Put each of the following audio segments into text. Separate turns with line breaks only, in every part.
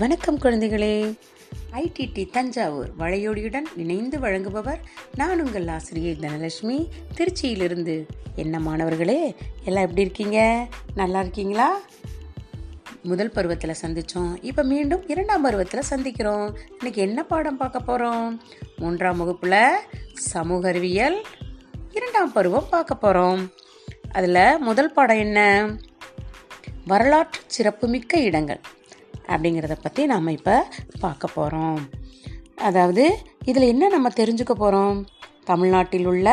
வணக்கம் குழந்தைகளே ஐடிடி தஞ்சாவூர் வளையோடியுடன் இணைந்து வழங்குபவர் நான் உங்கள் ஆசிரியர் தனலட்சுமி திருச்சியிலிருந்து என்ன மாணவர்களே எல்லாம் எப்படி இருக்கீங்க நல்லா இருக்கீங்களா முதல் பருவத்தில் சந்தித்தோம் இப்போ மீண்டும் இரண்டாம் பருவத்தில் சந்திக்கிறோம் இன்னைக்கு என்ன பாடம் பார்க்க போகிறோம் மூன்றாம் வகுப்பில் சமூக அறிவியல் இரண்டாம் பருவம் பார்க்க போகிறோம் அதில் முதல் பாடம் என்ன வரலாற்று சிறப்புமிக்க இடங்கள் அப்படிங்கிறத பற்றி நாம் இப்போ பார்க்க போகிறோம் அதாவது இதில் என்ன நம்ம தெரிஞ்சுக்க போகிறோம் தமிழ்நாட்டில் உள்ள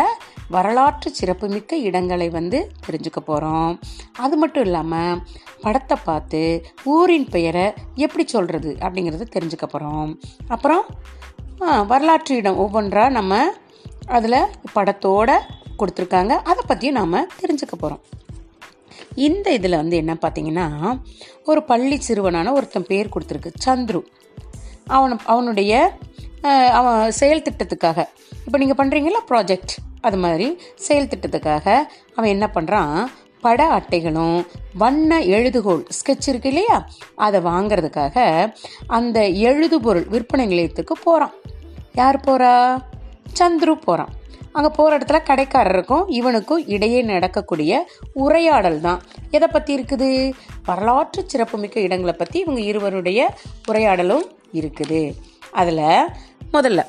வரலாற்று சிறப்புமிக்க இடங்களை வந்து தெரிஞ்சுக்க போகிறோம் அது மட்டும் இல்லாமல் படத்தை பார்த்து ஊரின் பெயரை எப்படி சொல்கிறது அப்படிங்கிறத தெரிஞ்சுக்க போகிறோம் அப்புறம் வரலாற்று இடம் ஒவ்வொன்றாக நம்ம அதில் படத்தோடு கொடுத்துருக்காங்க அதை பற்றியும் நாம் தெரிஞ்சுக்க போகிறோம் இந்த இதில் வந்து என்ன பார்த்தீங்கன்னா ஒரு பள்ளி சிறுவனான ஒருத்தன் பேர் கொடுத்துருக்கு சந்துரு அவன் அவனுடைய அவன் செயல் திட்டத்துக்காக இப்போ நீங்கள் பண்ணுறீங்களா ப்ராஜெக்ட் அது மாதிரி செயல் திட்டத்துக்காக அவன் என்ன பண்ணுறான் பட அட்டைகளும் வண்ண எழுதுகோள் ஸ்கெட்ச் இருக்கு இல்லையா அதை வாங்கிறதுக்காக அந்த எழுதுபொருள் விற்பனை நிலையத்துக்கு போகிறான் யார் போகிறா சந்துரு போகிறான் அங்கே போகிற இடத்துல கடைக்காரருக்கும் இவனுக்கும் இடையே நடக்கக்கூடிய உரையாடல் தான் எதை பற்றி இருக்குது வரலாற்று சிறப்புமிக்க இடங்களை பற்றி இவங்க இருவருடைய உரையாடலும் இருக்குது அதில் முதல்ல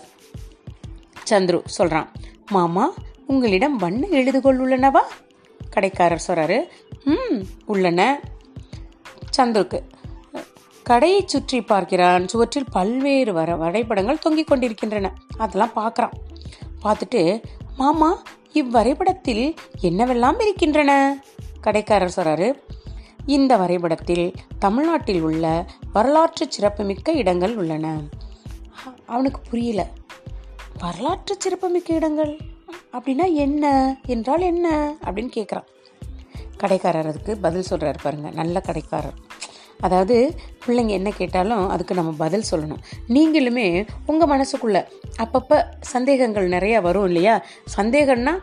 சந்துரு சொல்கிறான் மாமா உங்களிடம் வண்ண எழுதுகோள் உள்ளனவா கடைக்காரர் சொல்கிறாரு ம் உள்ளன சந்துருக்கு கடையை சுற்றி பார்க்கிறான் சுவற்றில் பல்வேறு வர வரைபடங்கள் தொங்கிக் கொண்டிருக்கின்றன அதெல்லாம் பார்க்குறான் பார்த்துட்டு மாமா இவ்வரைபடத்தில் என்னவெல்லாம் இருக்கின்றன கடைக்காரர் சொல்கிறார் இந்த வரைபடத்தில் தமிழ்நாட்டில் உள்ள வரலாற்று சிறப்புமிக்க இடங்கள் உள்ளன அவனுக்கு புரியல வரலாற்று சிறப்புமிக்க இடங்கள் அப்படின்னா என்ன என்றால் என்ன அப்படின்னு கேட்குறான் கடைக்காரர் அதுக்கு பதில் சொல்கிறார் பாருங்கள் நல்ல கடைக்காரர் அதாவது பிள்ளைங்க என்ன கேட்டாலும் அதுக்கு நம்ம பதில் சொல்லணும் நீங்களுமே உங்கள் மனசுக்குள்ளே அப்பப்போ சந்தேகங்கள் நிறையா வரும் இல்லையா சந்தேகம்னா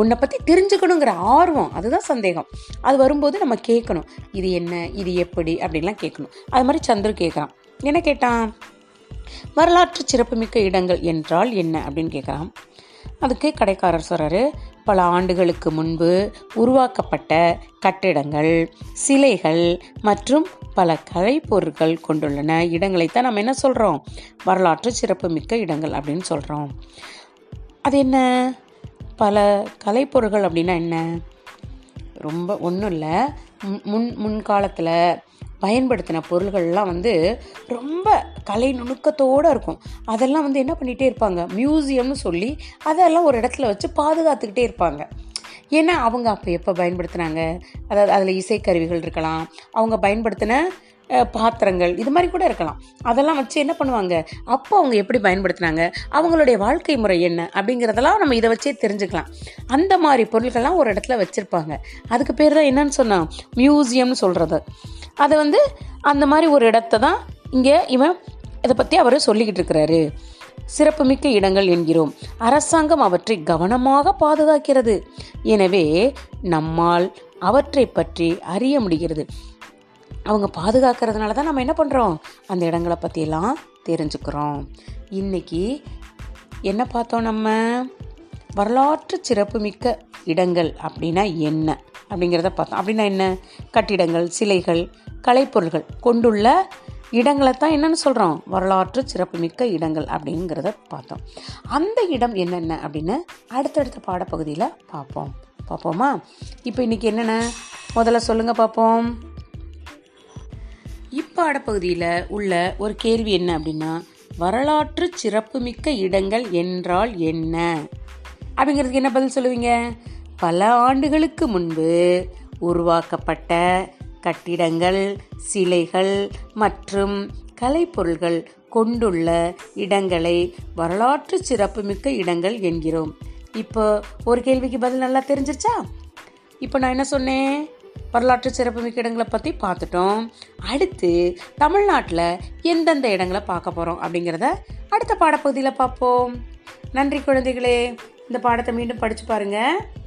உன்னை பற்றி தெரிஞ்சுக்கணுங்கிற ஆர்வம் அதுதான் சந்தேகம் அது வரும்போது நம்ம கேட்கணும் இது என்ன இது எப்படி அப்படின்லாம் கேட்கணும் அது மாதிரி சந்துரு கேட்குறான் என்ன கேட்டான் வரலாற்று சிறப்புமிக்க இடங்கள் என்றால் என்ன அப்படின்னு கேட்குறான் அதுக்கு கடைக்காரர் சொல்கிறாரு பல ஆண்டுகளுக்கு முன்பு உருவாக்கப்பட்ட கட்டிடங்கள் சிலைகள் மற்றும் பல கலைப்பொருட்கள் கொண்டுள்ளன இடங்களைத்தான் நம்ம என்ன சொல்கிறோம் வரலாற்று சிறப்புமிக்க இடங்கள் அப்படின்னு சொல்கிறோம் அது என்ன பல கலைப்பொருட்கள் அப்படின்னா என்ன ரொம்ப ஒன்றும் இல்லை முன் முன்காலத்தில் பயன்படுத்தின பொருள்கள்லாம் வந்து ரொம்ப கலை நுணுக்கத்தோடு இருக்கும் அதெல்லாம் வந்து என்ன பண்ணிகிட்டே இருப்பாங்க மியூசியம்னு சொல்லி அதெல்லாம் ஒரு இடத்துல வச்சு பாதுகாத்துக்கிட்டே இருப்பாங்க ஏன்னா அவங்க அப்போ எப்போ பயன்படுத்தினாங்க அதாவது அதில் இசைக்கருவிகள் இருக்கலாம் அவங்க பயன்படுத்தின பாத்திரங்கள் இது மாதிரி கூட இருக்கலாம் அதெல்லாம் வச்சு என்ன பண்ணுவாங்க அப்போ அவங்க எப்படி பயன்படுத்தினாங்க அவங்களுடைய வாழ்க்கை முறை என்ன அப்படிங்கிறதெல்லாம் நம்ம இதை வச்சே தெரிஞ்சுக்கலாம் அந்த மாதிரி பொருட்கள்லாம் ஒரு இடத்துல வச்சுருப்பாங்க அதுக்கு பேர் தான் என்னன்னு சொன்னால் மியூசியம்னு சொல்கிறது அதை வந்து அந்த மாதிரி ஒரு இடத்த தான் இங்கே இவன் இதை பற்றி அவர் சொல்லிக்கிட்டு இருக்கிறாரு சிறப்புமிக்க இடங்கள் என்கிறோம் அரசாங்கம் அவற்றை கவனமாக பாதுகாக்கிறது எனவே நம்மால் அவற்றை பற்றி அறிய முடிகிறது அவங்க பாதுகாக்கிறதுனால தான் நம்ம என்ன பண்ணுறோம் அந்த இடங்களை பற்றியெல்லாம் தெரிஞ்சுக்கிறோம் இன்றைக்கி என்ன பார்த்தோம் நம்ம வரலாற்று சிறப்புமிக்க இடங்கள் அப்படின்னா என்ன அப்படிங்கிறத பார்த்தோம் அப்படின்னா என்ன கட்டிடங்கள் சிலைகள் கலைப்பொருள்கள் கொண்டுள்ள இடங்களை தான் என்னென்னு சொல்கிறோம் வரலாற்று சிறப்புமிக்க இடங்கள் அப்படிங்கிறத பார்த்தோம் அந்த இடம் என்னென்ன அப்படின்னு அடுத்தடுத்த பாடப்பகுதியில் பார்ப்போம் பார்ப்போமா இப்போ இன்றைக்கி என்னென்ன முதல்ல சொல்லுங்கள் பார்ப்போம் இப்பாடப்பகுதியில் உள்ள ஒரு கேள்வி என்ன அப்படின்னா வரலாற்று சிறப்புமிக்க இடங்கள் என்றால் என்ன அப்படிங்கிறதுக்கு என்ன பதில் சொல்லுவீங்க பல ஆண்டுகளுக்கு முன்பு உருவாக்கப்பட்ட கட்டிடங்கள் சிலைகள் மற்றும் கலைப்பொருள்கள் கொண்டுள்ள இடங்களை வரலாற்று சிறப்புமிக்க இடங்கள் என்கிறோம் இப்போ ஒரு கேள்விக்கு பதில் நல்லா தெரிஞ்சிருச்சா இப்போ நான் என்ன சொன்னேன் வரலாற்று சிறப்புமிக்க இடங்களை பற்றி பார்த்துட்டோம் அடுத்து தமிழ்நாட்டில் எந்தெந்த இடங்களை பார்க்க போகிறோம் அப்படிங்கிறத அடுத்த பாடப்பகுதியில் பார்ப்போம் நன்றி குழந்தைகளே இந்த பாடத்தை மீண்டும் படித்து பாருங்கள்